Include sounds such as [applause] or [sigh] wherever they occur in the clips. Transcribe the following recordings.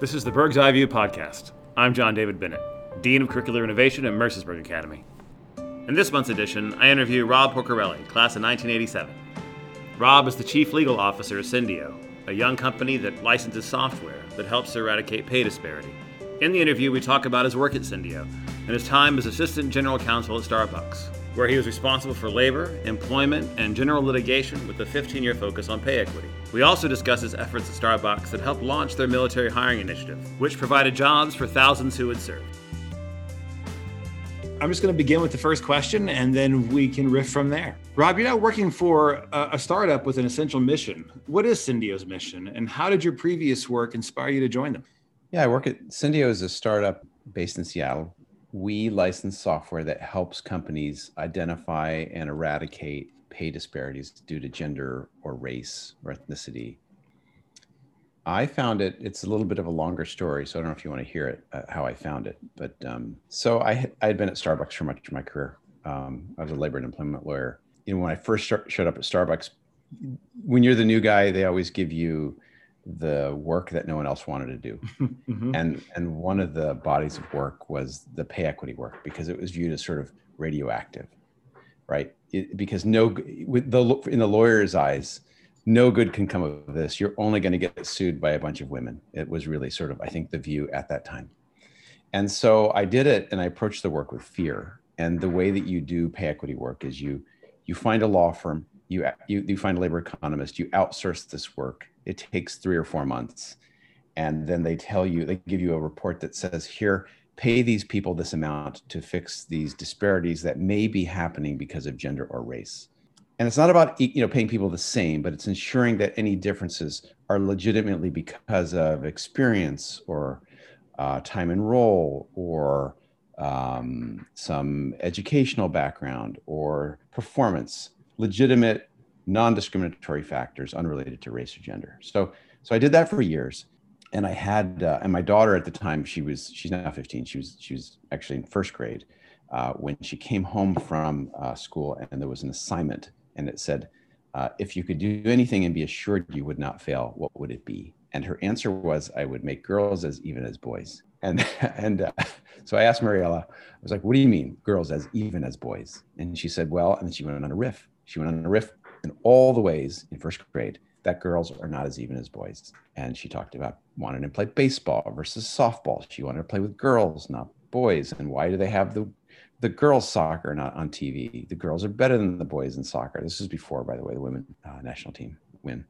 This is the Berg's Eye View podcast. I'm John David Bennett, Dean of Curricular Innovation at Mercersburg Academy. In this month's edition, I interview Rob Porcarelli, class of 1987. Rob is the Chief Legal Officer of Syndio, a young company that licenses software that helps eradicate pay disparity. In the interview, we talk about his work at Syndio and his time as Assistant General Counsel at Starbucks, where he was responsible for labor, employment, and general litigation with a 15 year focus on pay equity. We also discuss his efforts at Starbucks that helped launch their military hiring initiative, which provided jobs for thousands who had served. I'm just going to begin with the first question and then we can riff from there. Rob, you're now working for a, startup with an essential mission. What is Syndio's mission and how did your previous work inspire you to join them? Yeah, I work at Syndio as a startup based in Seattle. We license software that helps companies identify and eradicate pay disparities due to gender or race or ethnicity. I found it, it's a little bit of a longer story, so I don't know if you want to hear it, uh, how I found it. But um, so I, I had been at Starbucks for much of my career. Um, I was a labor and employment lawyer. You know, when I first start, showed up at Starbucks, when you're the new guy, they always give you the work that no one else wanted to do. [laughs] mm-hmm. And and one of the bodies of work was the pay equity work because it was viewed as sort of radioactive, right? it, because no with the in the lawyer's eyes no good can come of this you're only going to get sued by a bunch of women it was really sort of i think the view at that time and so i did it and i approached the work with fear and the way that you do pay equity work is you you find a law firm you you, you find a labor economist you outsource this work it takes three or four months. And then they tell you they give you a report that says here pay these people this amount to fix these disparities that may be happening because of gender or race. And it's not about you know paying people the same but it's ensuring that any differences are legitimately because of experience or uh, time and role or um, some educational background or performance legitimate non-discriminatory factors unrelated to race or gender. So so i did that for years and I had uh, and my daughter at the time she was she's now 15 she was she was actually in first grade uh, when she came home from uh, school and there was an assignment and it said uh, if you could do anything and be assured you would not fail what would it be? And her answer was I would make girls as even as boys. And [laughs] and uh, so I asked Mariella I was like what do you mean girls as even as boys? And she said well and then she went on a riff. She went on a riff in all the ways in first grade that girls are not as even as boys. And she talked about wanting to play baseball versus softball. She wanted to play with girls, not boys. And why do they have the the girls soccer not on TV? The girls are better than the boys in soccer. This was before, by the way, the women uh, national team win.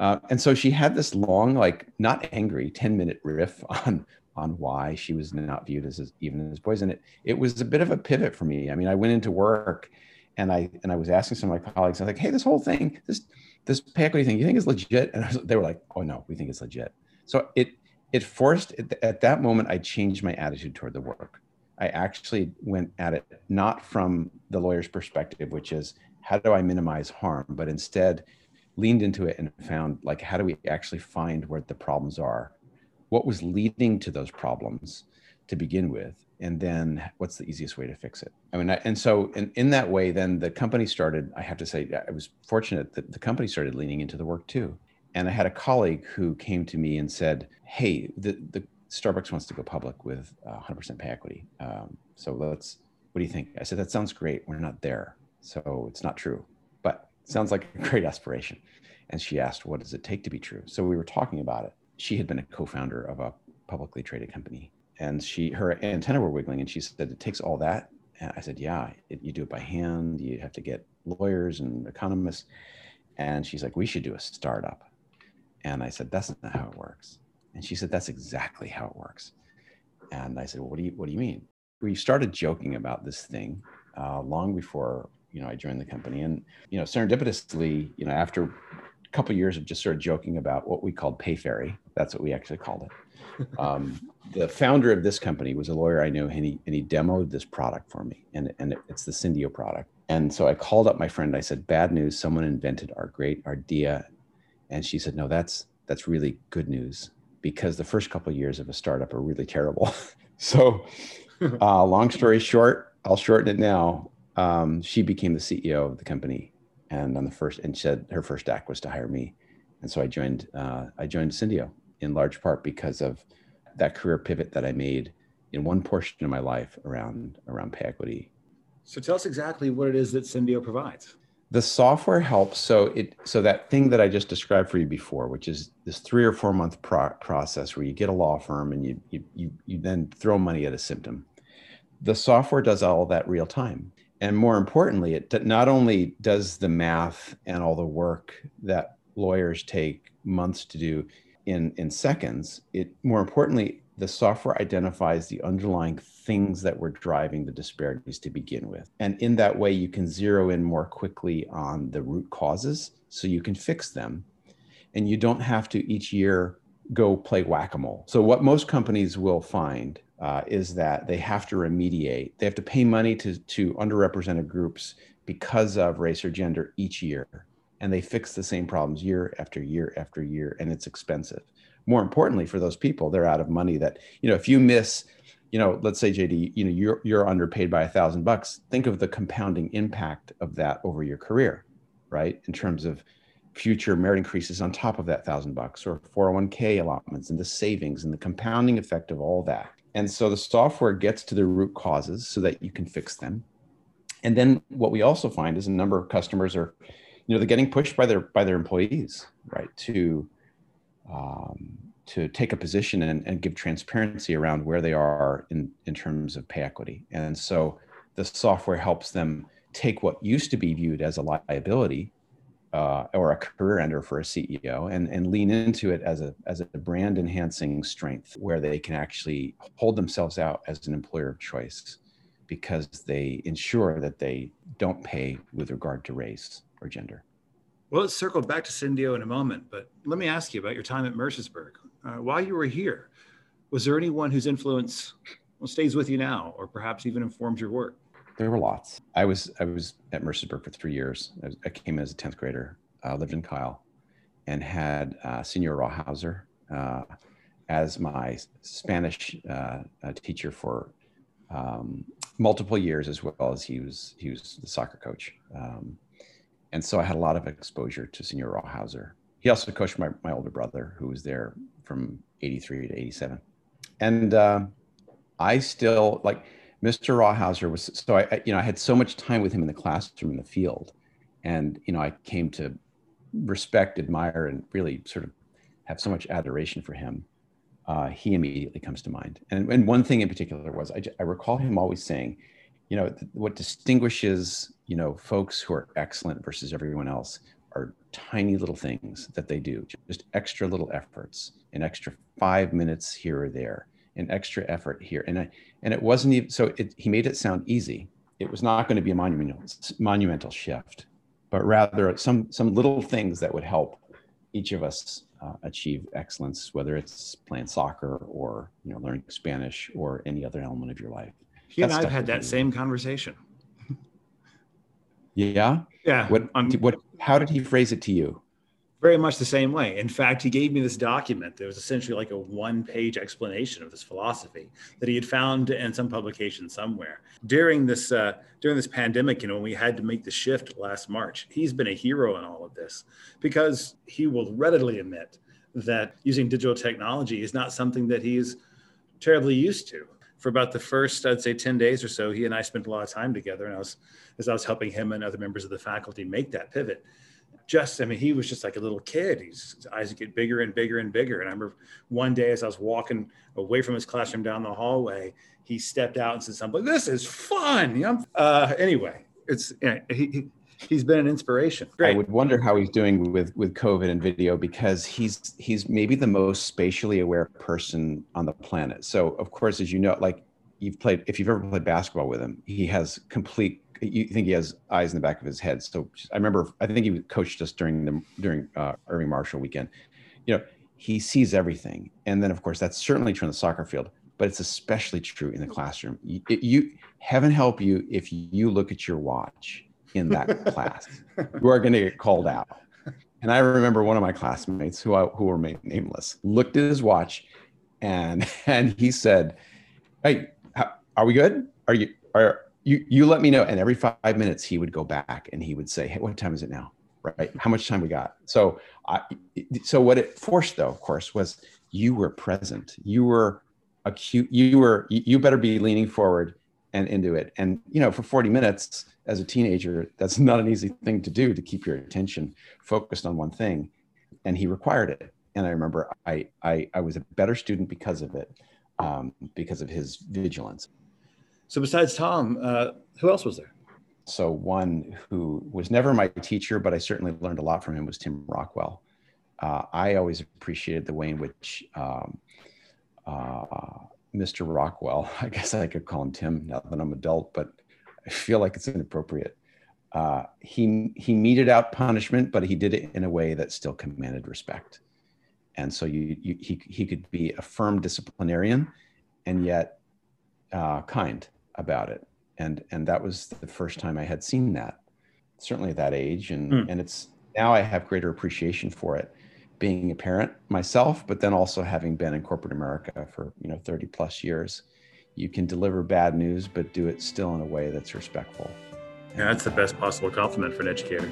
Uh, and so she had this long, like not angry, 10 minute riff [laughs] on on why she was not viewed as, as even as boys. And it it was a bit of a pivot for me. I mean, I went into work and I and I was asking some of my colleagues, I was like, hey, this whole thing, this this pay equity thing, you think is legit? And was, they were like, oh no, we think it's legit. So it it forced at that moment I changed my attitude toward the work. I actually went at it not from the lawyer's perspective, which is how do I minimize harm, but instead leaned into it and found like how do we actually find where the problems are, what was leading to those problems to begin with, and then what's the easiest way to fix it? I mean and so in, in that way then the company started i have to say i was fortunate that the company started leaning into the work too. And i had a colleague who came to me and said hey the, the starbucks wants to go public with uh, 100% pay equity. Um, so let's what do you think? I said that sounds great. We're not there. So it's not true but sounds like a [laughs] great aspiration. And she asked what does it take to be true? So we were talking about it. She had been a co-founder of a publicly traded company and she her antenna were wiggling and she said it takes all that. And i said yeah it, you do it by hand. You have to get lawyers and economists. And she's like we should do a startup. And i said that's not how it works. And she said that's exactly how it works. And i said well, what do you what do you mean? We started joking about this thing uh, long before you know i joined the company. And you know serendipitously you know after couple of years of just sort of joking about what we called pay fairy that's what we actually called it um, [laughs] the founder of this company was a lawyer I knew, and he and he demoed this product for me, and and it's the Syndio product. And so I called up my friend. I said, "Bad news! Someone invented our great Ardea," and she said, "No, that's that's really good news because the first couple of years of a startup are really terrible." [laughs] so, [laughs] uh, long story short, I'll shorten it now. Um, she became the CEO of the company, and on the first, and said her first act was to hire me, and so I joined. Uh, I joined Syndio in large part because of that career pivot that I made in one portion of my life around around pay equity. So tell us exactly what it is that Syndio provides. The software helps. So it so that thing that I just described for you before, which is this three or four month pro- process where you get a law firm and you, you you you then throw money at a symptom. The software does all that real time, and more importantly, it not only does the math and all the work that lawyers take months to do in in seconds. It more importantly the software identifies the underlying things that were driving the disparities to begin with. And in that way, you can zero in more quickly on the root causes so you can fix them. And you don't have to each year go play whack a mole. So, what most companies will find uh, is that they have to remediate, they have to pay money to, to underrepresented groups because of race or gender each year. And they fix the same problems year after year after year, and it's expensive. More importantly for those people they're out of money that you know if you miss you know let's say jd you know you're you're underpaid by a thousand bucks think of the compounding impact of that over your career right? In terms of future merit increases on top of that thousand bucks or 401k allotments and the savings and the compounding effect of all that and so the software gets to the root causes so that you can fix them and then what we also find is a number of customers are you know they're getting pushed by their by their employees right to um, to take a position and, and give transparency around where they are in, in terms of pay equity. And so the software helps them take what used to be viewed as a liability uh, or a career ender for a CEO and, and lean into it as a, as a brand enhancing strength where they can actually hold themselves out as an employer of choice because they ensure that they don't pay with regard to race or gender. Well, let's circle back to Syndio in a moment, but let me ask you about your time at Mercersburg. Uh, while you were here, was there anyone whose influence well, stays with you now, or perhaps even informs your work? There were lots. I was I was at Mercersburg for three years. I, was, I came as a tenth grader. I lived in Kyle, and had uh, Senor Rawhauser uh, as my Spanish uh, teacher for um, multiple years, as well as he was he was the soccer coach. Um, and so I had a lot of exposure to Senor Rawhauser. He also coached my, my older brother, who was there from 83 to 87. And uh, I still like Mr. Rawhauser was, so I, you know, I had so much time with him in the classroom, in the field. And, you know, I came to respect, admire, and really sort of have so much adoration for him. Uh, he immediately comes to mind. And, and one thing in particular was I, I recall him always saying, you know, what distinguishes you know, folks who are excellent versus everyone else are tiny little things that they do, just extra little efforts, an extra five minutes here or there, an extra effort here. And I, and it wasn't even so it, he made it sound easy. It was not going to be a monumental monumental shift, but rather some some little things that would help each of us uh, achieve excellence, whether it's playing soccer or you know learning Spanish or any other element of your life. He and I've had that same conversation. Yeah. Yeah. What? what? How did he phrase it to you? Very much the same way. In fact, he gave me this document that was essentially like a one-page explanation of this philosophy that he had found in some publication somewhere during this uh, during this pandemic. You know, when we had to make the shift last March, he's been a hero in all of this because he will readily admit that using digital technology is not something that he's terribly used to for about the first, I'd say 10 days or so, he and I spent a lot of time together. And I was, as I was helping him and other members of the faculty make that pivot, just, I mean, he was just like a little kid. He's, his eyes get bigger and bigger and bigger. And I remember one day as I was walking away from his classroom down the hallway, he stepped out and said something like, this is fun. You know? Uh, anyway, it's, you know, he, he's been an inspiration. Great. I would wonder how he's doing with with COVID and video because he's he's maybe the most spatially aware person on the planet. So of course, as you know, like you've played, if you've ever played basketball with him, he has complete. You think he has eyes in the back of his head. So I remember, I think he coached us during the during uh, Irving Marshall weekend. You know, he sees everything, and then of course that's certainly true in the soccer field, but it's especially true in the classroom. You, you heaven help you if you look at your watch in that [laughs] class you are going to get called out. And I remember one of my classmates who I, who remained nameless looked at his watch and [laughs] and he said, "Hey, how, are we good? Are you are you you let me know?" And every 5 minutes he would go back and he would say, "Hey, what time is it now?" Right? How much time we got? So I so what it forced though, of course, was you were present. You were acute. You were you better be leaning forward and into it. And you know, for 40 minutes as a teenager, that's not an easy thing to do to keep your attention focused on one thing. And he required it. And I remember I I, I was a better student because of it, um, because of his vigilance. So besides Tom, uh, who else was there? So one who was never my teacher, but I certainly learned a lot from him was Tim Rockwell. Uh, I always appreciated the way in which um, uh, Mr. Rockwell, [laughs] I guess I could call him Tim now that I'm adult, but I feel like it's inappropriate. Uh, he he meted out punishment, but he did it in a way that still commanded respect. And so you, you he he could be a firm disciplinarian, and yet uh, kind about it. And and that was the first time I had seen that, certainly at that age. And mm. and it's now I have greater appreciation for it being a parent myself, but then also having been in corporate America for you know 30 plus years, you can deliver bad news, but do it still in a way that's respectful. Yeah, that's the best possible compliment for an educator.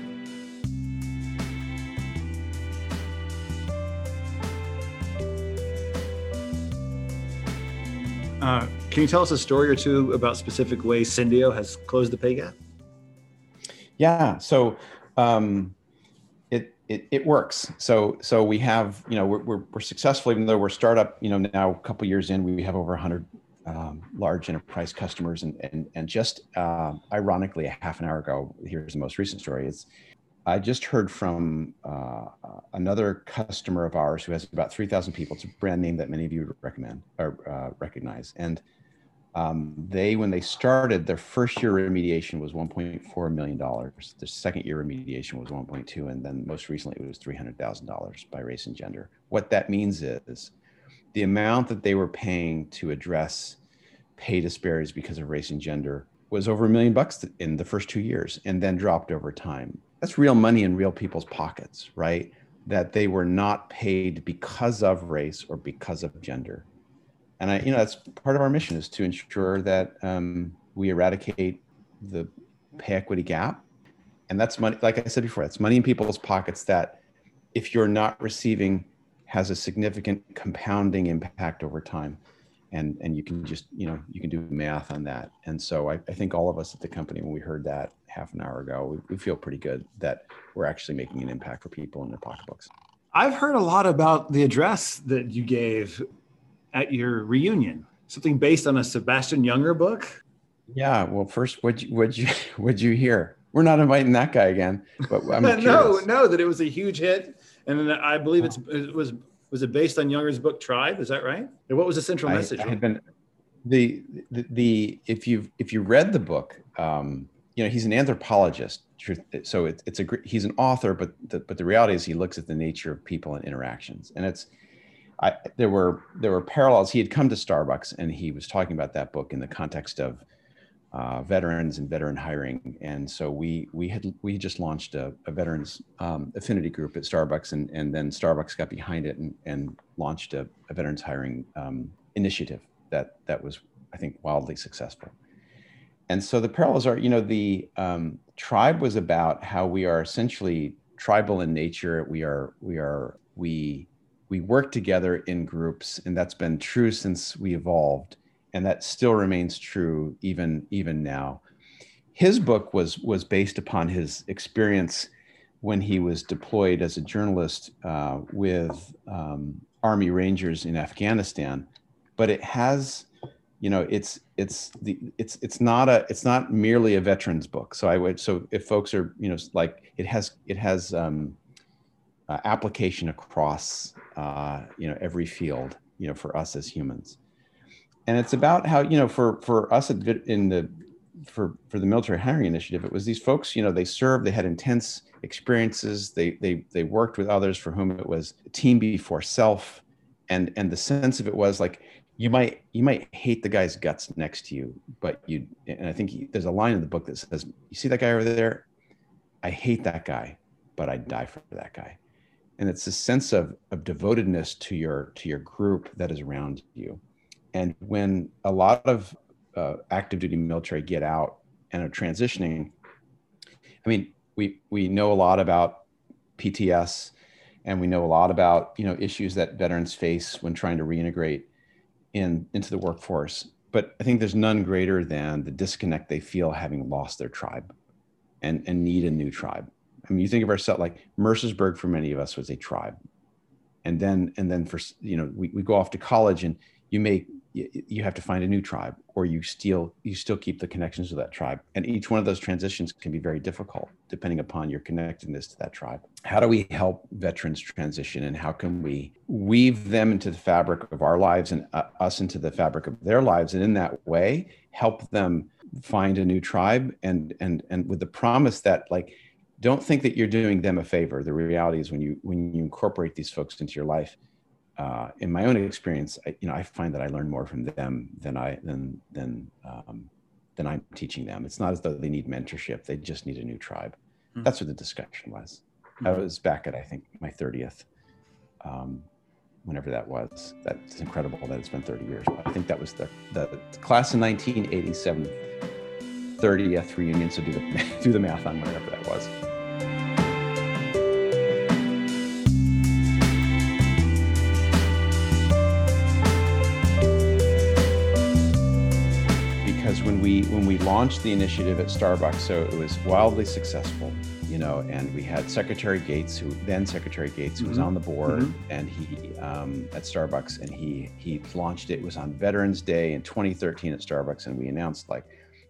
Uh, can you tell us a story or two about specific ways Syndio has closed the pay gap? Yeah, so um, it, it works. So so we have you know we're, we're, we're successful even though we're startup. You know now a couple years in we have over 100 um, large enterprise customers and and and just uh, ironically a half an hour ago here's the most recent story is I just heard from uh, another customer of ours who has about 3,000 people. It's a brand name that many of you would recommend or uh, recognize and um, they, when they started, their first year remediation was $1.4 million. The second year remediation was 1.2, and then most recently it was $300,000 by race and gender. What that means is the amount that they were paying to address pay disparities because of race and gender was over a million bucks in the first two years, and then dropped over time. That's real money in real people's pockets, right? That they were not paid because of race or because of gender and I, you know, that's part of our mission is to ensure that um, we eradicate the pay equity gap, and that's money. Like I said before, it's money in people's pockets that, if you're not receiving, has a significant compounding impact over time, and and you can just you know you can do math on that. And so I, I think all of us at the company, when we heard that half an hour ago, we, we feel pretty good that we're actually making an impact for people in their pocketbooks. I've heard a lot about the address that you gave at your reunion? Something based on a Sebastian Junger book? Yeah. Well, first, what would you would [laughs] you hear? We're not inviting that guy again. But I'm [laughs] no, no, that it was a huge hit, and then I believe it's it was was it based on Junger's book Tribe? Is that right? And what was the central message? I, had been the, the the if you if you read the book, um, you know he's an anthropologist. So it, it's a he's an author, but the, but the reality is he looks at the nature of people and interactions, and it's I, there were there were parallels. He had come to Starbucks and he was talking about that book in the context of uh, veterans and veteran hiring. And so we we had we just launched a, a veterans um, affinity group at Starbucks, and and then Starbucks got behind it and, and launched a, a veterans hiring um, initiative that that was I think wildly successful. And so the parallels are, you know, the um, tribe was about how we are essentially tribal in nature. We are we are we we work together in groups and that's been true since we evolved and that still remains true even even now his book was was based upon his experience when he was deployed as a journalist uh, with um, army rangers in afghanistan but it has you know it's it's the it's it's not a it's not merely a veterans book. So i would so if folks are you know like it has it has um, uh, application across uh, you know every field you know for us as humans. And it's about how you know for for us in the for for the military hiring initiative it was these folks you know they served they had intense experiences they they they worked with others for whom it was team before self. And and the sense of it was like you might you might hate the guy's guts next to you but you and i think he, there's a line in the book that says you see that guy over there? I hate that guy but i'd die for that guy. And it's a sense of, of devotedness to your to your group that is around you. And when a lot of uh, active duty military get out and are transitioning i mean we we know a lot about pts and we know a lot about you know issues that veterans face when trying to reintegrate in into the workforce. But I think there's none greater than the disconnect they feel having lost their tribe and, and need a new tribe. I mean, you think of ourselves like Mercersburg for many of us was a tribe. And then, and then for, you know, we, we go off to college and you make you have to find a new tribe or you still you still keep the connections to that tribe. And each one of those transitions can be very difficult depending upon your connectedness to that tribe. How do we help veterans transition and how can we weave them into the fabric of our lives and uh, us into the fabric of their lives? And in that way help them find a new tribe and and and with the promise that like don't think that you're doing them a favor. The reality is when you when you incorporate these folks into your life uh, in my own experience, I, you know, I find that I learn more from them than I than than um, than I'm teaching them. It's not as though they need mentorship; they just need a new tribe. Mm-hmm. That's what the discussion was. Mm-hmm. I was back at I think my thirtieth, um, whenever that was. That's incredible that it's been thirty years. But I think that was the the class in 1987 30th reunion. So do the [laughs] do the math on whatever that was. When we when we launched the initiative at Starbucks, so it was wildly successful, you know, and we had Secretary Gates, who then Secretary Gates, who mm-hmm. was on the board, mm-hmm. and he um, at Starbucks, and he he launched it. It was on Veterans Day in 2013 at Starbucks, and we announced like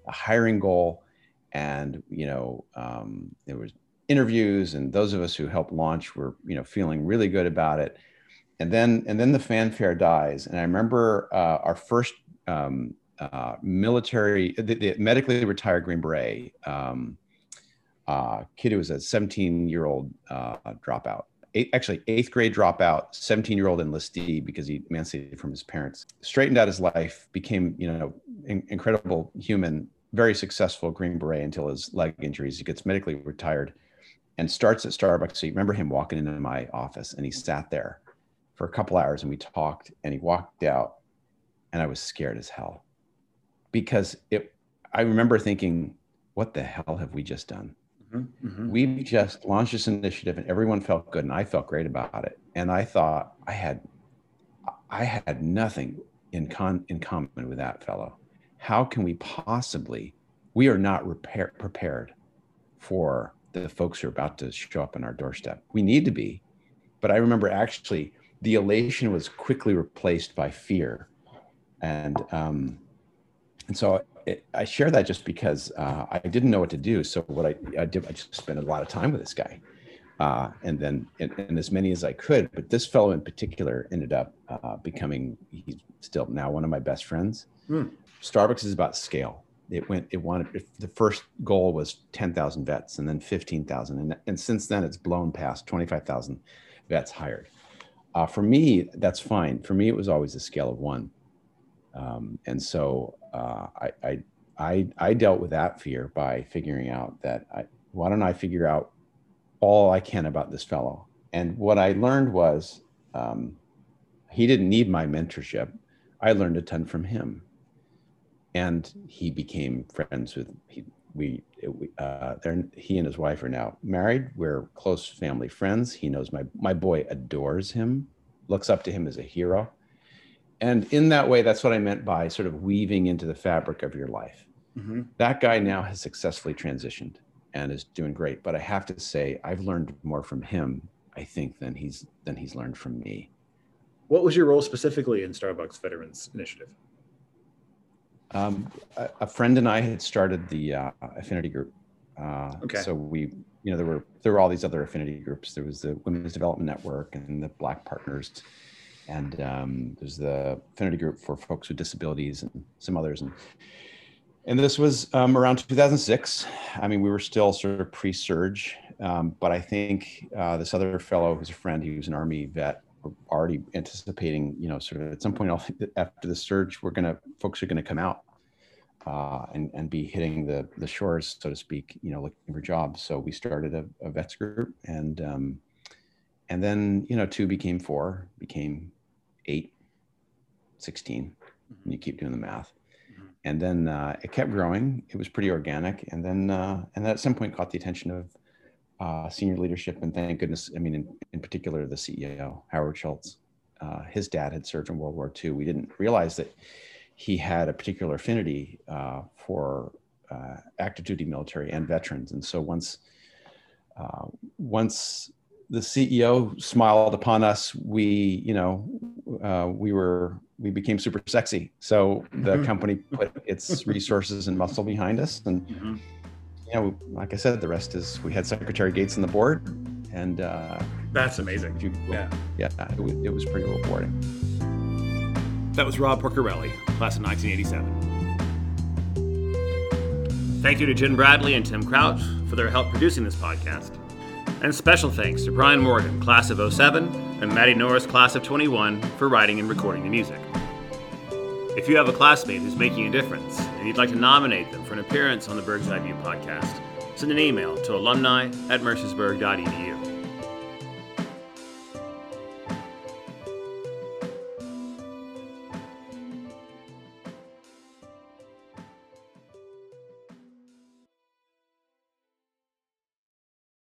a hiring goal, and you know, um, there was interviews, and those of us who helped launch were you know feeling really good about it. And then and then the fanfare dies, and I remember uh, our first um, uh, military, the, the, medically retired Green Beret um, uh, kid who was a 17 year old uh, dropout. Eight, actually, eighth grade dropout, 17 year old enlistee because he emancipated from his parents. Straightened out his life, became you know in, incredible human, very successful Green Beret until his leg injuries. He gets medically retired and starts at Starbucks. So you remember him walking into my office and he sat there for a couple hours and we talked and he walked out and I was scared as hell because it i remember thinking what the hell have we just done? Mm-hmm, mm-hmm. we just launched this initiative and everyone felt good and i felt great about it. And i thought i had i had nothing in con in common with that fellow. How can we possibly we are not repair, prepared for the folks who are about to show up on our doorstep. We need to be but i remember actually the elation was quickly replaced by fear. And um, and so it, I share that just because uh, I didn't know what to do. So what I, I did, I just spent a lot of time with this guy, uh, and then and, and, as many as I could. But this fellow in particular ended up uh, becoming he's still now one of my best friends. Mm. Starbucks is about scale. It went. It wanted. The first goal was ten thousand vets, and then fifteen thousand, and and since then it's blown past twenty five thousand vets hired. Uh, for me, that's fine. For me, it was always a scale of one. Um, and so uh, I, I, I, I, dealt with that fear by figuring out that I, why don't I figure out all I can about this fellow? And what I learned was um, he didn't need my mentorship. I learned a ton from him. And he became friends with, he, we, uh, he and his wife are now married. We're close family friends. He knows my, my boy adores him, looks up to him as a hero and in that way, that's what I meant by sort of weaving into the fabric of your life. Mm-hmm. That guy now has successfully transitioned and is doing great. But I have to say, I've learned more from him, I think, than he's than he's learned from me. What was your role specifically in Starbucks Veterans Initiative? Um, a, a, friend and I had started the uh, affinity group. Uh, okay. So we, you know, there were there were all these other affinity groups. There was the Women's Development Network and the Black Partners and um, there's the affinity group for folks with disabilities and some others. And and this was um, around 2006 i mean we were still sort of pre-surge um, but i think uh, this other fellow who's a friend he was an army vet were already anticipating you know sort of at some point [laughs] after the surge we're gonna folks are gonna come out uh, and and be hitting the the shores so to speak you know looking for jobs. So we started a, a vets group and um, and then you know two became four became eight, 16, mm-hmm. and you keep doing the math. Mm-hmm. And then uh, it kept growing. It was pretty organic. And then, uh, and at some point caught the attention of uh, senior leadership. And thank goodness, I mean, in, in particular, the CEO, Howard Schultz. Uh, his dad had served in World War II. We didn't realize that he had a particular affinity uh, for uh, active duty military and veterans. And so once uh, once the CEO smiled upon us, we you know uh, we were we became super sexy. So the mm-hmm. company put its resources and muscle behind us, and mm-hmm. you know, like I said, the rest is we had Secretary Gates on the board, and uh, that's amazing. You, yeah, yeah, it was, it was pretty rewarding. That was Rob Porcarelli, class of 1987. Thank you to Jen Bradley and Tim Crouch for their help producing this podcast. And special thanks to Brian Morgan, class of 07, and Maddie Norris, class of 21, for writing and recording the music. If you have a classmate who's making a difference and you'd like to nominate them for an appearance on the Bird's Eye View podcast, send an email to alumni at mercersburg.edu.